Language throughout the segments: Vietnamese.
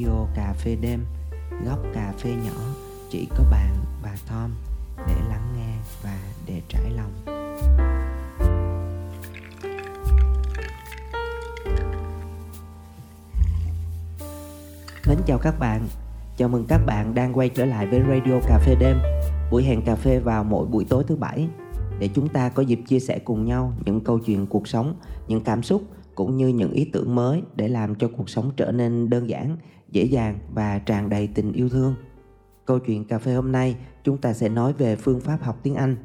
radio cà phê đêm góc cà phê nhỏ chỉ có bạn và Tom để lắng nghe và để trải lòng. Mến chào các bạn, chào mừng các bạn đang quay trở lại với Radio Cà phê đêm, buổi hẹn cà phê vào mỗi buổi tối thứ bảy để chúng ta có dịp chia sẻ cùng nhau những câu chuyện cuộc sống, những cảm xúc cũng như những ý tưởng mới để làm cho cuộc sống trở nên đơn giản, dễ dàng và tràn đầy tình yêu thương. Câu chuyện cà phê hôm nay chúng ta sẽ nói về phương pháp học tiếng Anh.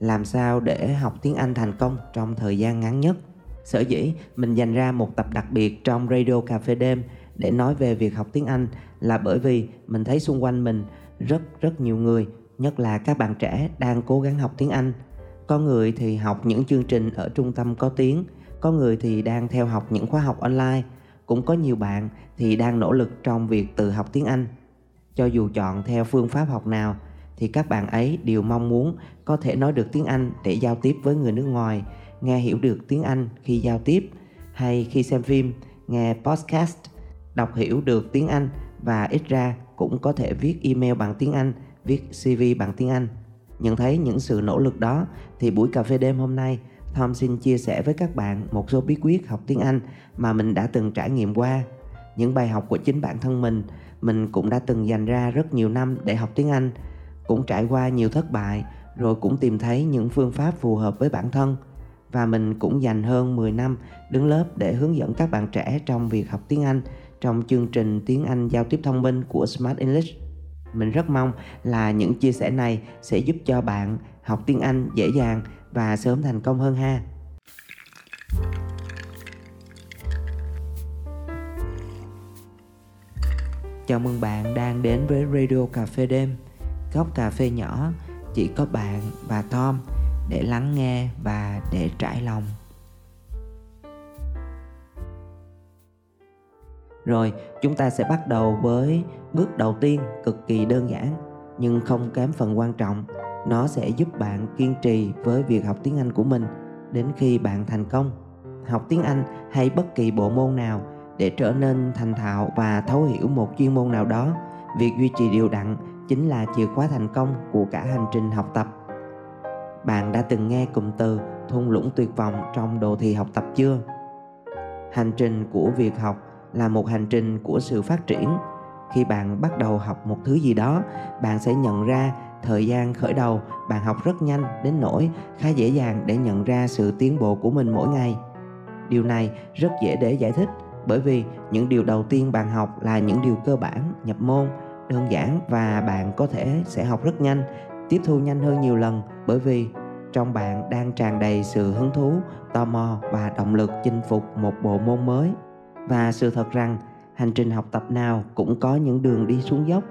Làm sao để học tiếng Anh thành công trong thời gian ngắn nhất. Sở dĩ mình dành ra một tập đặc biệt trong Radio Cà phê đêm để nói về việc học tiếng Anh là bởi vì mình thấy xung quanh mình rất rất nhiều người, nhất là các bạn trẻ đang cố gắng học tiếng Anh. Có người thì học những chương trình ở trung tâm có tiếng, có người thì đang theo học những khóa học online, cũng có nhiều bạn thì đang nỗ lực trong việc tự học tiếng Anh. Cho dù chọn theo phương pháp học nào thì các bạn ấy đều mong muốn có thể nói được tiếng Anh để giao tiếp với người nước ngoài, nghe hiểu được tiếng Anh khi giao tiếp hay khi xem phim, nghe podcast, đọc hiểu được tiếng Anh và ít ra cũng có thể viết email bằng tiếng Anh, viết CV bằng tiếng Anh. Nhận thấy những sự nỗ lực đó thì buổi cà phê đêm hôm nay Tom xin chia sẻ với các bạn một số bí quyết học tiếng Anh mà mình đã từng trải nghiệm qua. Những bài học của chính bản thân mình, mình cũng đã từng dành ra rất nhiều năm để học tiếng Anh, cũng trải qua nhiều thất bại, rồi cũng tìm thấy những phương pháp phù hợp với bản thân. Và mình cũng dành hơn 10 năm đứng lớp để hướng dẫn các bạn trẻ trong việc học tiếng Anh trong chương trình tiếng Anh giao tiếp thông minh của Smart English. Mình rất mong là những chia sẻ này sẽ giúp cho bạn học tiếng Anh dễ dàng và sớm thành công hơn ha. Chào mừng bạn đang đến với Radio Cà phê đêm. Góc cà phê nhỏ, chỉ có bạn và Tom để lắng nghe và để trải lòng. Rồi, chúng ta sẽ bắt đầu với bước đầu tiên cực kỳ đơn giản nhưng không kém phần quan trọng nó sẽ giúp bạn kiên trì với việc học tiếng anh của mình. Đến khi bạn thành công, học tiếng anh hay bất kỳ bộ môn nào để trở nên thành thạo và thấu hiểu một chuyên môn nào đó, việc duy trì đều đặn chính là chìa khóa thành công của cả hành trình học tập. Bạn đã từng nghe cụm từ thung lũng tuyệt vọng trong đồ thị học tập chưa? Hành trình của việc học là một hành trình của sự phát triển. Khi bạn bắt đầu học một thứ gì đó, bạn sẽ nhận ra thời gian khởi đầu, bạn học rất nhanh đến nỗi khá dễ dàng để nhận ra sự tiến bộ của mình mỗi ngày. Điều này rất dễ để giải thích bởi vì những điều đầu tiên bạn học là những điều cơ bản, nhập môn, đơn giản và bạn có thể sẽ học rất nhanh, tiếp thu nhanh hơn nhiều lần bởi vì trong bạn đang tràn đầy sự hứng thú, tò mò và động lực chinh phục một bộ môn mới. Và sự thật rằng, hành trình học tập nào cũng có những đường đi xuống dốc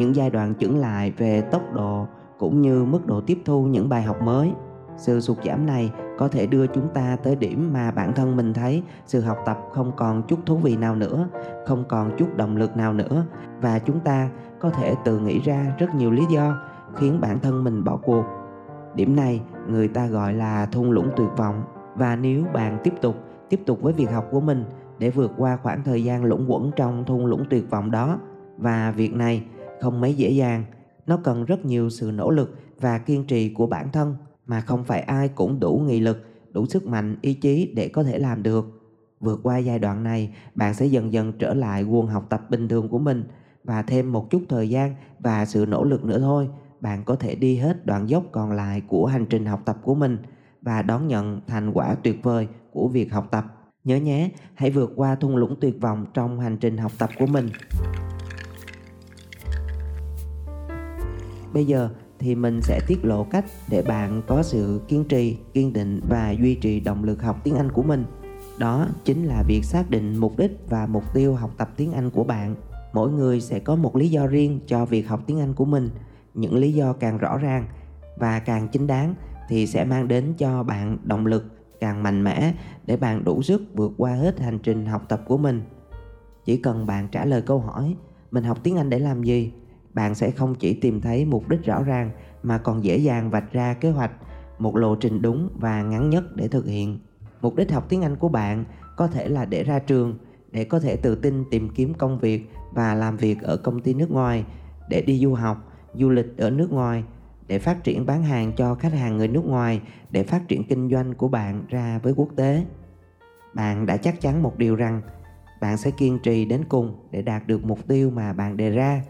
những giai đoạn chững lại về tốc độ cũng như mức độ tiếp thu những bài học mới. Sự sụt giảm này có thể đưa chúng ta tới điểm mà bản thân mình thấy sự học tập không còn chút thú vị nào nữa, không còn chút động lực nào nữa. Và chúng ta có thể tự nghĩ ra rất nhiều lý do khiến bản thân mình bỏ cuộc. Điểm này người ta gọi là thung lũng tuyệt vọng. Và nếu bạn tiếp tục tiếp tục với việc học của mình để vượt qua khoảng thời gian lũng quẩn trong thung lũng tuyệt vọng đó, và việc này không mấy dễ dàng. Nó cần rất nhiều sự nỗ lực và kiên trì của bản thân mà không phải ai cũng đủ nghị lực, đủ sức mạnh, ý chí để có thể làm được. Vượt qua giai đoạn này, bạn sẽ dần dần trở lại nguồn học tập bình thường của mình và thêm một chút thời gian và sự nỗ lực nữa thôi. Bạn có thể đi hết đoạn dốc còn lại của hành trình học tập của mình và đón nhận thành quả tuyệt vời của việc học tập. Nhớ nhé, hãy vượt qua thung lũng tuyệt vọng trong hành trình học tập của mình. Bây giờ thì mình sẽ tiết lộ cách để bạn có sự kiên trì, kiên định và duy trì động lực học tiếng Anh của mình. Đó chính là việc xác định mục đích và mục tiêu học tập tiếng Anh của bạn. Mỗi người sẽ có một lý do riêng cho việc học tiếng Anh của mình. Những lý do càng rõ ràng và càng chính đáng thì sẽ mang đến cho bạn động lực càng mạnh mẽ để bạn đủ sức vượt qua hết hành trình học tập của mình. Chỉ cần bạn trả lời câu hỏi mình học tiếng Anh để làm gì bạn sẽ không chỉ tìm thấy mục đích rõ ràng, mà còn dễ dàng vạch ra kế hoạch, một lộ trình đúng và ngắn nhất để thực hiện. Mục đích học tiếng anh của bạn có thể là để ra trường, để có thể tự tin tìm kiếm công việc và làm việc ở công ty nước ngoài, để đi du học, du lịch ở nước ngoài, để phát triển bán hàng cho khách hàng người nước ngoài, để phát triển kinh doanh của bạn ra với quốc tế. Bạn đã chắc chắn một điều rằng bạn sẽ kiên trì đến cùng để đạt được mục tiêu mà bạn đề ra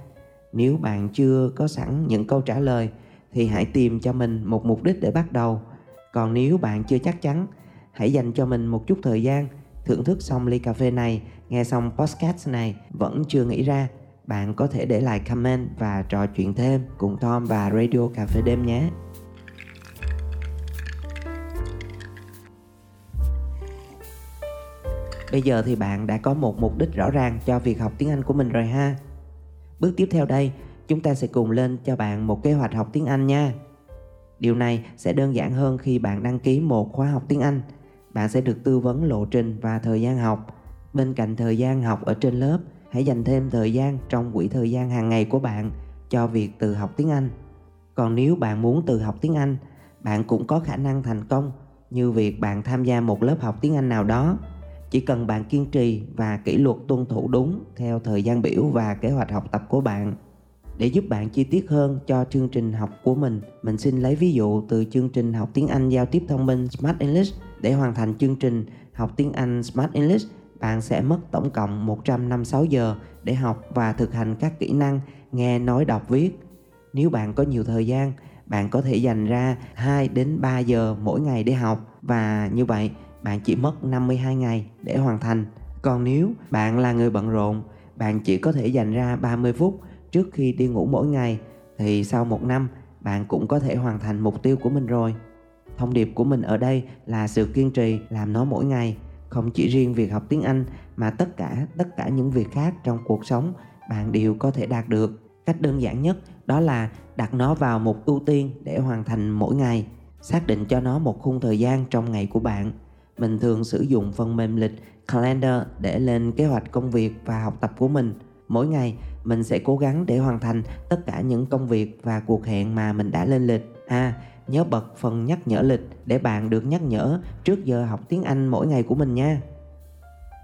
nếu bạn chưa có sẵn những câu trả lời, thì hãy tìm cho mình một mục đích để bắt đầu còn nếu bạn chưa chắc chắn, hãy dành cho mình một chút thời gian, thưởng thức xong ly cà phê này, nghe xong podcast này, vẫn chưa nghĩ ra, bạn có thể để lại comment và trò chuyện thêm cùng Tom và Radio Cà phê đêm nhé. Bây giờ thì bạn đã có một mục đích rõ ràng cho việc học tiếng Anh của mình rồi ha. Bước tiếp theo đây, chúng ta sẽ cùng lên cho bạn một kế hoạch học tiếng Anh nha. Điều này sẽ đơn giản hơn khi bạn đăng ký một khóa học tiếng Anh. Bạn sẽ được tư vấn lộ trình và thời gian học. Bên cạnh thời gian học ở trên lớp, hãy dành thêm thời gian trong quỹ thời gian hàng ngày của bạn cho việc tự học tiếng Anh. Còn nếu bạn muốn tự học tiếng Anh, bạn cũng có khả năng thành công như việc bạn tham gia một lớp học tiếng Anh nào đó. Chỉ cần bạn kiên trì và kỷ luật tuân thủ đúng theo thời gian biểu và kế hoạch học tập của bạn. Để giúp bạn chi tiết hơn cho chương trình học của mình, mình xin lấy ví dụ từ chương trình học tiếng Anh giao tiếp thông minh Smart English để hoàn thành chương trình học tiếng Anh Smart English bạn sẽ mất tổng cộng 156 giờ để học và thực hành các kỹ năng nghe, nói, đọc, viết. Nếu bạn có nhiều thời gian, bạn có thể dành ra 2 đến 3 giờ mỗi ngày để học và như vậy bạn chỉ mất 52 ngày để hoàn thành. Còn nếu bạn là người bận rộn, bạn chỉ có thể dành ra 30 phút trước khi đi ngủ mỗi ngày thì sau một năm bạn cũng có thể hoàn thành mục tiêu của mình rồi. Thông điệp của mình ở đây là sự kiên trì làm nó mỗi ngày không chỉ riêng việc học tiếng Anh mà tất cả tất cả những việc khác trong cuộc sống bạn đều có thể đạt được. Cách đơn giản nhất đó là đặt nó vào một ưu tiên để hoàn thành mỗi ngày. Xác định cho nó một khung thời gian trong ngày của bạn. Mình thường sử dụng phần mềm lịch Calendar để lên kế hoạch công việc và học tập của mình. Mỗi ngày mình sẽ cố gắng để hoàn thành tất cả những công việc và cuộc hẹn mà mình đã lên lịch. À, nhớ bật phần nhắc nhở lịch để bạn được nhắc nhở trước giờ học tiếng Anh mỗi ngày của mình nha.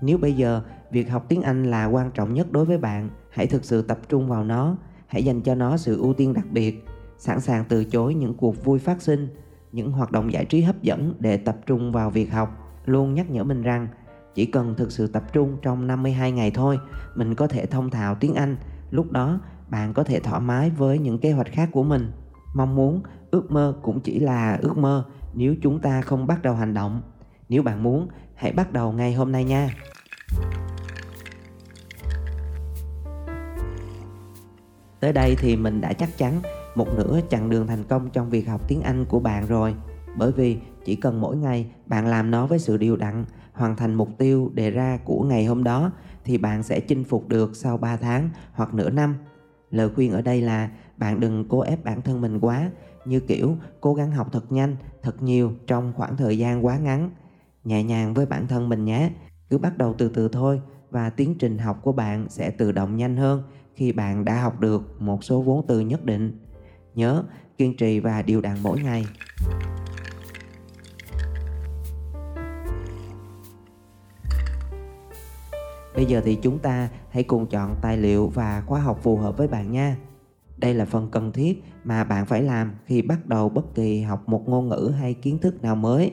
Nếu bây giờ việc học tiếng Anh là quan trọng nhất đối với bạn, hãy thực sự tập trung vào nó, hãy dành cho nó sự ưu tiên đặc biệt, sẵn sàng từ chối những cuộc vui phát sinh, những hoạt động giải trí hấp dẫn để tập trung vào việc học. Luôn nhắc nhở mình rằng chỉ cần thực sự tập trung trong 52 ngày thôi, mình có thể thông thạo tiếng Anh. Lúc đó, bạn có thể thoải mái với những kế hoạch khác của mình. Mong muốn ước mơ cũng chỉ là ước mơ nếu chúng ta không bắt đầu hành động nếu bạn muốn hãy bắt đầu ngay hôm nay nha tới đây thì mình đã chắc chắn một nửa chặng đường thành công trong việc học tiếng Anh của bạn rồi bởi vì chỉ cần mỗi ngày bạn làm nó với sự điều đặn hoàn thành mục tiêu đề ra của ngày hôm đó thì bạn sẽ chinh phục được sau 3 tháng hoặc nửa năm lời khuyên ở đây là bạn đừng cố ép bản thân mình quá như kiểu cố gắng học thật nhanh, thật nhiều trong khoảng thời gian quá ngắn. Nhẹ nhàng với bản thân mình nhé, cứ bắt đầu từ từ thôi và tiến trình học của bạn sẽ tự động nhanh hơn khi bạn đã học được một số vốn từ nhất định. Nhớ kiên trì và điều đặn mỗi ngày. Bây giờ thì chúng ta hãy cùng chọn tài liệu và khóa học phù hợp với bạn nha. Đây là phần cần thiết mà bạn phải làm khi bắt đầu bất kỳ học một ngôn ngữ hay kiến thức nào mới.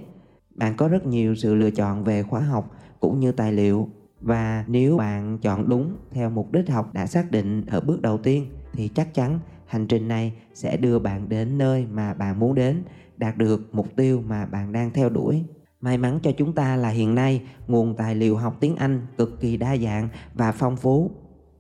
Bạn có rất nhiều sự lựa chọn về khóa học cũng như tài liệu và nếu bạn chọn đúng theo mục đích học đã xác định ở bước đầu tiên thì chắc chắn hành trình này sẽ đưa bạn đến nơi mà bạn muốn đến, đạt được mục tiêu mà bạn đang theo đuổi. May mắn cho chúng ta là hiện nay nguồn tài liệu học tiếng Anh cực kỳ đa dạng và phong phú.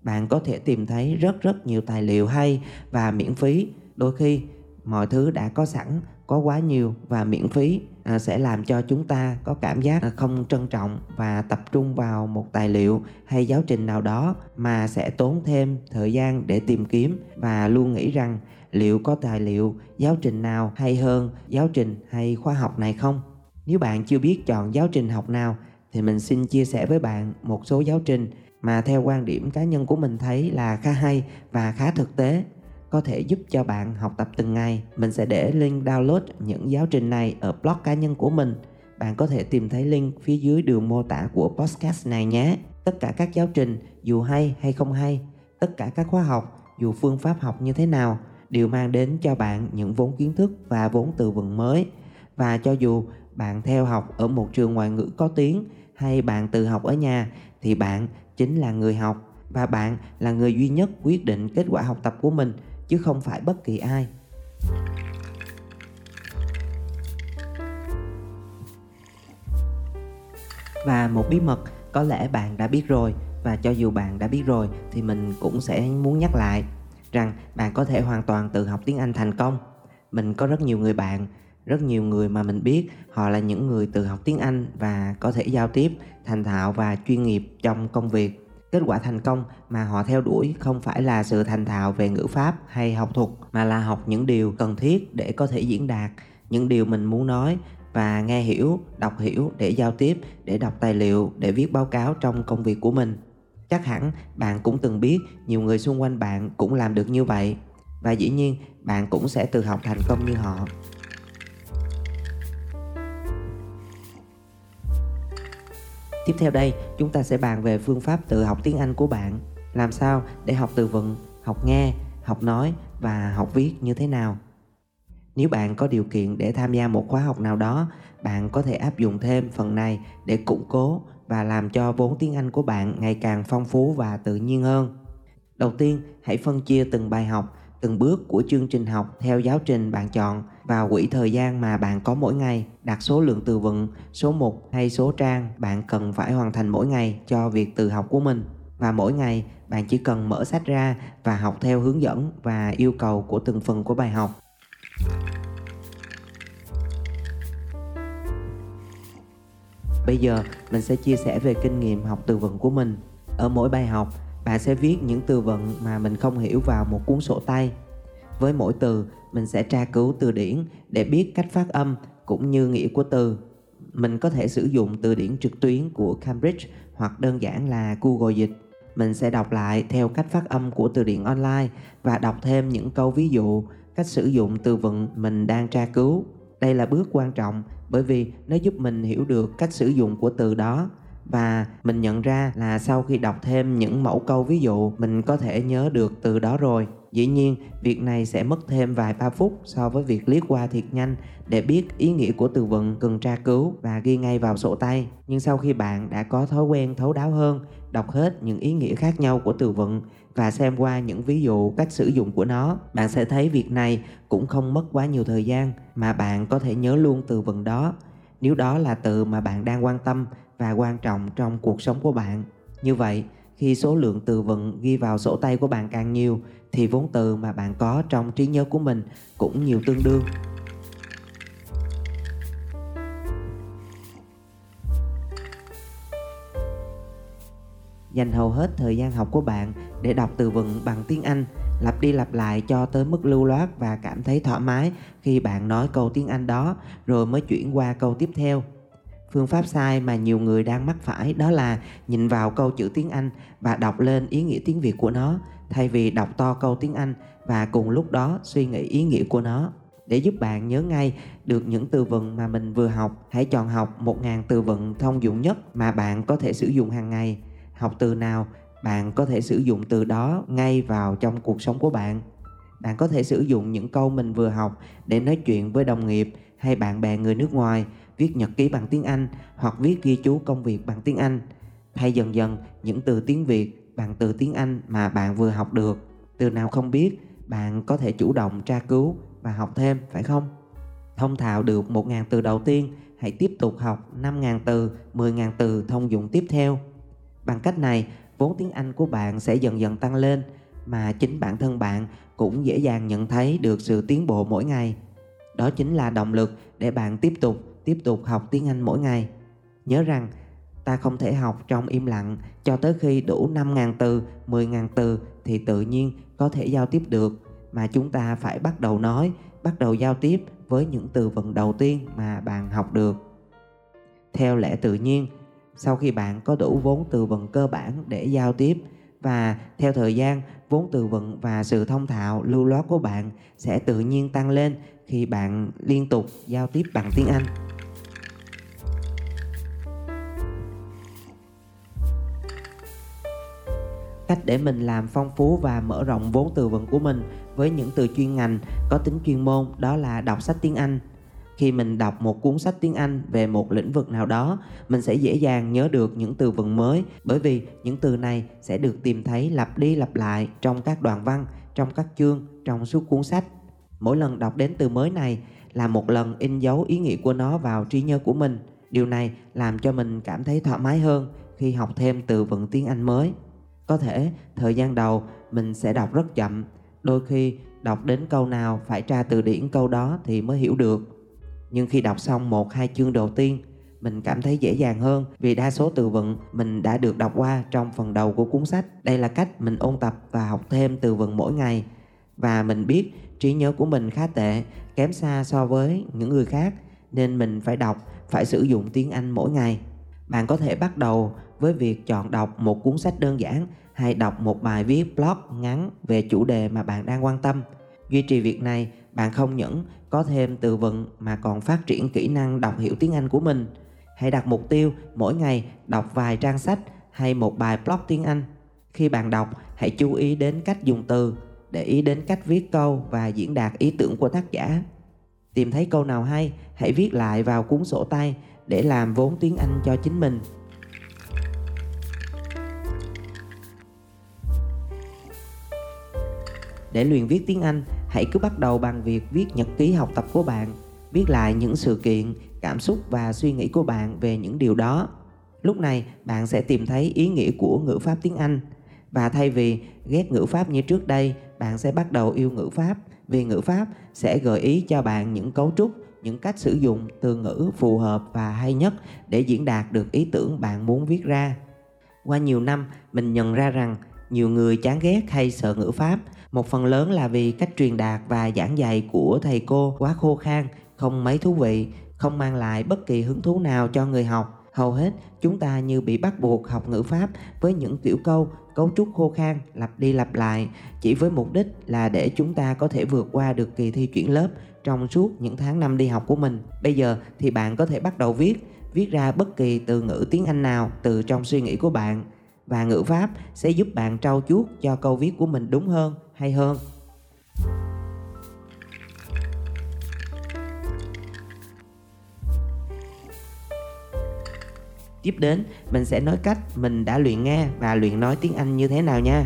Bạn có thể tìm thấy rất rất nhiều tài liệu hay và miễn phí. Đôi khi mọi thứ đã có sẵn có quá nhiều và miễn phí à, sẽ làm cho chúng ta có cảm giác không trân trọng và tập trung vào một tài liệu hay giáo trình nào đó mà sẽ tốn thêm thời gian để tìm kiếm và luôn nghĩ rằng liệu có tài liệu giáo trình nào hay hơn giáo trình hay khoa học này không? Nếu bạn chưa biết chọn giáo trình học nào, thì mình xin chia sẻ với bạn một số giáo trình mà theo quan điểm cá nhân của mình thấy là khá hay và khá thực tế, có thể giúp cho bạn học tập từng ngày. Mình sẽ để link download những giáo trình này ở blog cá nhân của mình. Bạn có thể tìm thấy link phía dưới đường mô tả của podcast này nhé. Tất cả các giáo trình, dù hay hay không hay, tất cả các khóa học, dù phương pháp học như thế nào, đều mang đến cho bạn những vốn kiến thức và vốn từ vựng mới. Và cho dù bạn theo học ở một trường ngoại ngữ có tiếng hay bạn tự học ở nhà thì bạn chính là người học và bạn là người duy nhất quyết định kết quả học tập của mình chứ không phải bất kỳ ai và một bí mật có lẽ bạn đã biết rồi và cho dù bạn đã biết rồi thì mình cũng sẽ muốn nhắc lại rằng bạn có thể hoàn toàn tự học tiếng Anh thành công. Mình có rất nhiều người bạn, rất nhiều người mà mình biết họ là những người tự học tiếng Anh và có thể giao tiếp thành thạo và chuyên nghiệp trong công việc. Kết quả thành công mà họ theo đuổi không phải là sự thành thạo về ngữ pháp hay học thuật mà là học những điều cần thiết để có thể diễn đạt những điều mình muốn nói và nghe hiểu, đọc hiểu để giao tiếp, để đọc tài liệu, để viết báo cáo trong công việc của mình. Chắc hẳn bạn cũng từng biết nhiều người xung quanh bạn cũng làm được như vậy và dĩ nhiên bạn cũng sẽ tự học thành công như họ. Tiếp theo đây, chúng ta sẽ bàn về phương pháp tự học tiếng Anh của bạn. Làm sao để học từ vựng, học nghe, học nói và học viết như thế nào. Nếu bạn có điều kiện để tham gia một khóa học nào đó, bạn có thể áp dụng thêm phần này để củng cố và làm cho vốn tiếng Anh của bạn ngày càng phong phú và tự nhiên hơn. Đầu tiên, hãy phân chia từng bài học, từng bước của chương trình học theo giáo trình bạn chọn vào quỹ thời gian mà bạn có mỗi ngày, đặt số lượng từ vựng, số mục hay số trang bạn cần phải hoàn thành mỗi ngày cho việc tự học của mình. Và mỗi ngày bạn chỉ cần mở sách ra và học theo hướng dẫn và yêu cầu của từng phần của bài học. Bây giờ mình sẽ chia sẻ về kinh nghiệm học từ vựng của mình. Ở mỗi bài học, bạn sẽ viết những từ vựng mà mình không hiểu vào một cuốn sổ tay. Với mỗi từ, mình sẽ tra cứu từ điển để biết cách phát âm cũng như nghĩa của từ. Mình có thể sử dụng từ điển trực tuyến của Cambridge hoặc đơn giản là Google Dịch. Mình sẽ đọc lại theo cách phát âm của từ điển online và đọc thêm những câu ví dụ, cách sử dụng từ vựng mình đang tra cứu. Đây là bước quan trọng bởi vì nó giúp mình hiểu được cách sử dụng của từ đó và mình nhận ra là sau khi đọc thêm những mẫu câu ví dụ mình có thể nhớ được từ đó rồi dĩ nhiên, việc này sẽ mất thêm vài ba phút so với việc liếc qua thiệt nhanh để biết ý nghĩa của từ vựng cần tra cứu và ghi ngay vào sổ tay. Nhưng sau khi bạn đã có thói quen thấu đáo hơn, đọc hết những ý nghĩa khác nhau của từ vựng và xem qua những ví dụ cách sử dụng của nó, bạn sẽ thấy việc này cũng không mất quá nhiều thời gian mà bạn có thể nhớ luôn từ vựng đó. Nếu đó là từ mà bạn đang quan tâm và quan trọng trong cuộc sống của bạn. Như vậy, khi số lượng từ vựng ghi vào sổ tay của bạn càng nhiều thì vốn từ mà bạn có trong trí nhớ của mình cũng nhiều tương đương dành hầu hết thời gian học của bạn để đọc từ vựng bằng tiếng Anh, lặp đi lặp lại cho tới mức lưu loát và cảm thấy thoải mái khi bạn nói câu tiếng Anh đó rồi mới chuyển qua câu tiếp theo. Phương pháp sai mà nhiều người đang mắc phải đó là nhìn vào câu chữ tiếng Anh và đọc lên ý nghĩa tiếng Việt của nó. Thay vì đọc to câu tiếng Anh và cùng lúc đó suy nghĩ ý nghĩa của nó. Để giúp bạn nhớ ngay được những từ vựng mà mình vừa học, hãy chọn học 1.000 từ vựng thông dụng nhất mà bạn có thể sử dụng hàng ngày. Học từ nào bạn có thể sử dụng từ đó ngay vào trong cuộc sống của bạn. Bạn có thể sử dụng những câu mình vừa học để nói chuyện với đồng nghiệp hay bạn bè người nước ngoài viết nhật ký bằng tiếng anh hoặc viết ghi chú công việc bằng tiếng anh. Thay dần dần những từ tiếng việt bằng từ tiếng anh mà bạn vừa học được từ nào không biết bạn có thể chủ động tra cứu và học thêm phải không? Thông thạo được 1.000 từ đầu tiên hãy tiếp tục học 5.000 từ 10.000 từ thông dụng tiếp theo. Bằng cách này, vốn tiếng Anh của bạn sẽ dần dần tăng lên mà chính bản thân bạn cũng dễ dàng nhận thấy được sự tiến bộ mỗi ngày. Đó chính là động lực để bạn tiếp tục tiếp tục học tiếng Anh mỗi ngày. Nhớ rằng ta không thể học trong im lặng cho tới khi đủ 5.000 từ, 10.000 từ thì tự nhiên có thể giao tiếp được mà chúng ta phải bắt đầu nói, bắt đầu giao tiếp với những từ vựng đầu tiên mà bạn học được. Theo lẽ tự nhiên, sau khi bạn có đủ vốn từ vựng cơ bản để giao tiếp và theo thời gian vốn từ vựng và sự thông thạo lưu loát của bạn sẽ tự nhiên tăng lên khi bạn liên tục giao tiếp bằng tiếng Anh. Cách để mình làm phong phú và mở rộng vốn từ vựng của mình với những từ chuyên ngành có tính chuyên môn đó là đọc sách tiếng Anh. Khi mình đọc một cuốn sách tiếng Anh về một lĩnh vực nào đó, mình sẽ dễ dàng nhớ được những từ vựng mới bởi vì những từ này sẽ được tìm thấy lặp đi lặp lại trong các đoạn văn, trong các chương, trong suốt cuốn sách. Mỗi lần đọc đến từ mới này là một lần in dấu ý nghĩa của nó vào trí nhớ của mình. Điều này làm cho mình cảm thấy thoải mái hơn khi học thêm từ vựng tiếng Anh mới. Có thể thời gian đầu mình sẽ đọc rất chậm, đôi khi đọc đến câu nào phải tra từ điển câu đó thì mới hiểu được. Nhưng khi đọc xong một hai chương đầu tiên, mình cảm thấy dễ dàng hơn vì đa số từ vựng mình đã được đọc qua trong phần đầu của cuốn sách. Đây là cách mình ôn tập và học thêm từ vựng mỗi ngày. Và mình biết trí nhớ của mình khá tệ, kém xa so với những người khác nên mình phải đọc, phải sử dụng tiếng Anh mỗi ngày. Bạn có thể bắt đầu với việc chọn đọc một cuốn sách đơn giản hay đọc một bài viết blog ngắn về chủ đề mà bạn đang quan tâm. Duy trì việc này, bạn không những có thêm từ vựng mà còn phát triển kỹ năng đọc hiểu tiếng Anh của mình. Hãy đặt mục tiêu mỗi ngày đọc vài trang sách hay một bài blog tiếng Anh. Khi bạn đọc, hãy chú ý đến cách dùng từ, để ý đến cách viết câu và diễn đạt ý tưởng của tác giả. Tìm thấy câu nào hay, hãy viết lại vào cuốn sổ tay để làm vốn tiếng Anh cho chính mình. Để luyện viết tiếng Anh, hãy cứ bắt đầu bằng việc viết nhật ký học tập của bạn, viết lại những sự kiện, cảm xúc và suy nghĩ của bạn về những điều đó. Lúc này, bạn sẽ tìm thấy ý nghĩa của ngữ pháp tiếng Anh và thay vì ghét ngữ pháp như trước đây, bạn sẽ bắt đầu yêu ngữ pháp vì ngữ pháp sẽ gợi ý cho bạn những cấu trúc, những cách sử dụng từ ngữ phù hợp và hay nhất để diễn đạt được ý tưởng bạn muốn viết ra. Qua nhiều năm, mình nhận ra rằng nhiều người chán ghét hay sợ ngữ pháp một phần lớn là vì cách truyền đạt và giảng dạy của thầy cô quá khô khan, không mấy thú vị, không mang lại bất kỳ hứng thú nào cho người học. Hầu hết chúng ta như bị bắt buộc học ngữ pháp với những kiểu câu, cấu trúc khô khan, lặp đi lặp lại chỉ với mục đích là để chúng ta có thể vượt qua được kỳ thi chuyển lớp trong suốt những tháng năm đi học của mình. Bây giờ thì bạn có thể bắt đầu viết, viết ra bất kỳ từ ngữ tiếng Anh nào từ trong suy nghĩ của bạn và ngữ pháp sẽ giúp bạn trau chuốt cho câu viết của mình đúng hơn hay hơn Tiếp đến, mình sẽ nói cách mình đã luyện nghe và luyện nói tiếng Anh như thế nào nha.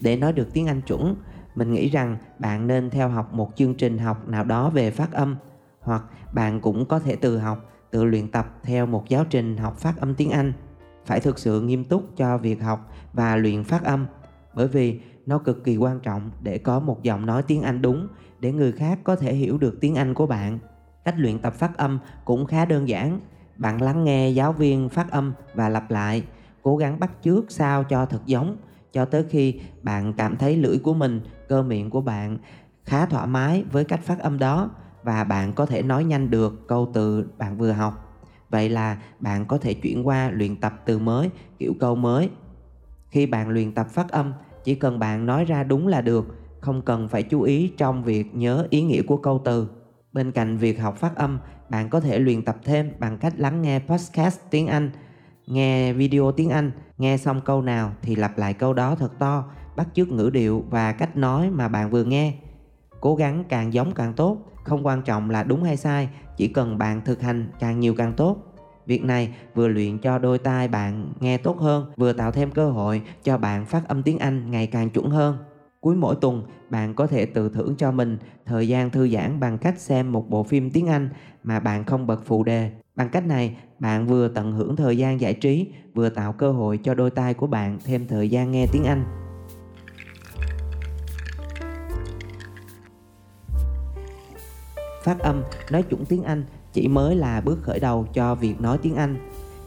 Để nói được tiếng Anh chuẩn, mình nghĩ rằng bạn nên theo học một chương trình học nào đó về phát âm hoặc bạn cũng có thể tự học, tự luyện tập theo một giáo trình học phát âm tiếng Anh. Phải thực sự nghiêm túc cho việc học và luyện phát âm bởi vì nó cực kỳ quan trọng để có một giọng nói tiếng Anh đúng để người khác có thể hiểu được tiếng Anh của bạn. Cách luyện tập phát âm cũng khá đơn giản. Bạn lắng nghe giáo viên phát âm và lặp lại, cố gắng bắt chước sao cho thật giống cho tới khi bạn cảm thấy lưỡi của mình, cơ miệng của bạn khá thoải mái với cách phát âm đó và bạn có thể nói nhanh được câu từ bạn vừa học. Vậy là bạn có thể chuyển qua luyện tập từ mới, kiểu câu mới. Khi bạn luyện tập phát âm chỉ cần bạn nói ra đúng là được, không cần phải chú ý trong việc nhớ ý nghĩa của câu từ. Bên cạnh việc học phát âm, bạn có thể luyện tập thêm bằng cách lắng nghe podcast tiếng anh. Nghe video tiếng anh, nghe xong câu nào thì lặp lại câu đó thật to, bắt chước ngữ điệu và cách nói mà bạn vừa nghe. Cố gắng càng giống càng tốt, không quan trọng là đúng hay sai, chỉ cần bạn thực hành càng nhiều càng tốt. Việc này vừa luyện cho đôi tai bạn nghe tốt hơn, vừa tạo thêm cơ hội cho bạn phát âm tiếng Anh ngày càng chuẩn hơn. Cuối mỗi tuần, bạn có thể tự thưởng cho mình thời gian thư giãn bằng cách xem một bộ phim tiếng Anh mà bạn không bật phụ đề. Bằng cách này, bạn vừa tận hưởng thời gian giải trí, vừa tạo cơ hội cho đôi tai của bạn thêm thời gian nghe tiếng Anh. Phát âm, nói chuẩn tiếng Anh chỉ mới là bước khởi đầu cho việc nói tiếng Anh.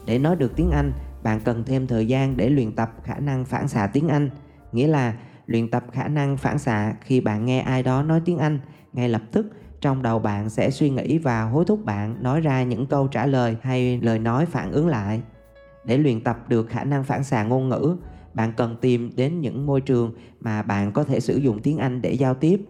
Để nói được tiếng Anh, bạn cần thêm thời gian để luyện tập khả năng phản xạ tiếng Anh, nghĩa là luyện tập khả năng phản xạ khi bạn nghe ai đó nói tiếng Anh, ngay lập tức trong đầu bạn sẽ suy nghĩ và hối thúc bạn nói ra những câu trả lời hay lời nói phản ứng lại. Để luyện tập được khả năng phản xạ ngôn ngữ, bạn cần tìm đến những môi trường mà bạn có thể sử dụng tiếng Anh để giao tiếp,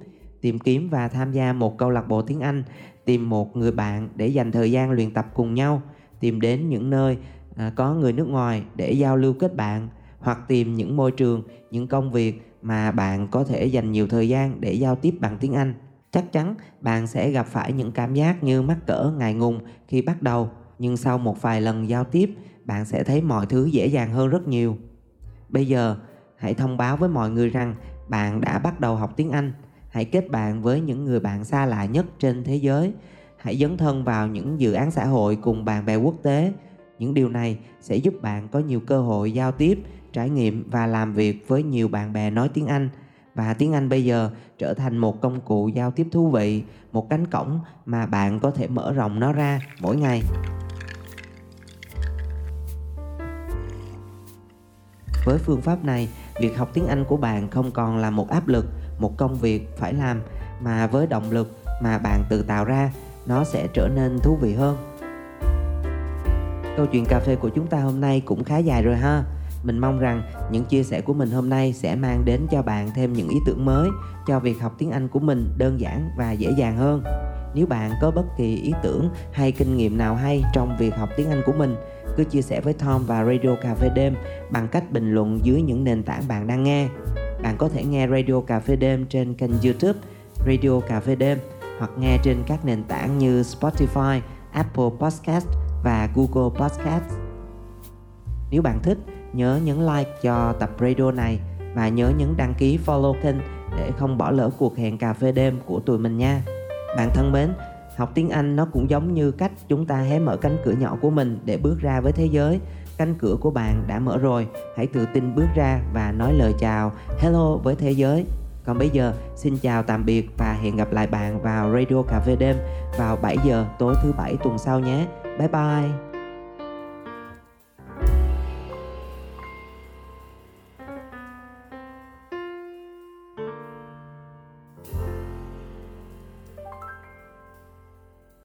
tìm kiếm và tham gia một câu lạc bộ tiếng Anh, tìm một người bạn để dành thời gian luyện tập cùng nhau, tìm đến những nơi à, có người nước ngoài để giao lưu kết bạn, hoặc tìm những môi trường, những công việc mà bạn có thể dành nhiều thời gian để giao tiếp bằng tiếng anh. Chắc chắn bạn sẽ gặp phải những cảm giác như mắc cỡ, ngại ngùng khi bắt đầu, nhưng sau một vài lần giao tiếp, bạn sẽ thấy mọi thứ dễ dàng hơn rất nhiều. Bây giờ, hãy thông báo với mọi người rằng bạn đã bắt đầu học tiếng anh hãy kết bạn với những người bạn xa lạ nhất trên thế giới. Hãy dấn thân vào những dự án xã hội cùng bạn bè quốc tế. Những điều này sẽ giúp bạn có nhiều cơ hội giao tiếp, trải nghiệm và làm việc với nhiều bạn bè nói tiếng anh. Và tiếng anh bây giờ trở thành một công cụ giao tiếp thú vị, một cánh cổng mà bạn có thể mở rộng nó ra mỗi ngày. Với phương pháp này, việc học tiếng anh của bạn không còn là một áp lực, một công việc phải làm, mà với động lực mà bạn tự tạo ra, nó sẽ trở nên thú vị hơn. Câu chuyện cà phê của chúng ta hôm nay cũng khá dài rồi ha. Mình mong rằng những chia sẻ của mình hôm nay sẽ mang đến cho bạn thêm những ý tưởng mới cho việc học tiếng anh của mình đơn giản và dễ dàng hơn nếu bạn có bất kỳ ý tưởng hay kinh nghiệm nào hay trong việc học tiếng anh của mình cứ chia sẻ với Tom và Radio Cà phê đêm bằng cách bình luận dưới những nền tảng bạn đang nghe. Bạn có thể nghe Radio Cà phê đêm trên kênh YouTube Radio Cà phê đêm hoặc nghe trên các nền tảng như Spotify, Apple Podcast và Google Podcast. Nếu bạn thích, nhớ nhấn like cho tập radio này và nhớ nhấn đăng ký follow kênh để không bỏ lỡ cuộc hẹn cà phê đêm của tụi mình nha. Bạn thân mến, học tiếng Anh nó cũng giống như cách chúng ta hé mở cánh cửa nhỏ của mình để bước ra với thế giới. Cánh cửa của bạn đã mở rồi, hãy tự tin bước ra và nói lời chào hello với thế giới. Còn bây giờ, xin chào tạm biệt và hẹn gặp lại bạn vào Radio Cà phê đêm vào 7 giờ tối thứ bảy tuần sau nhé. Bye bye.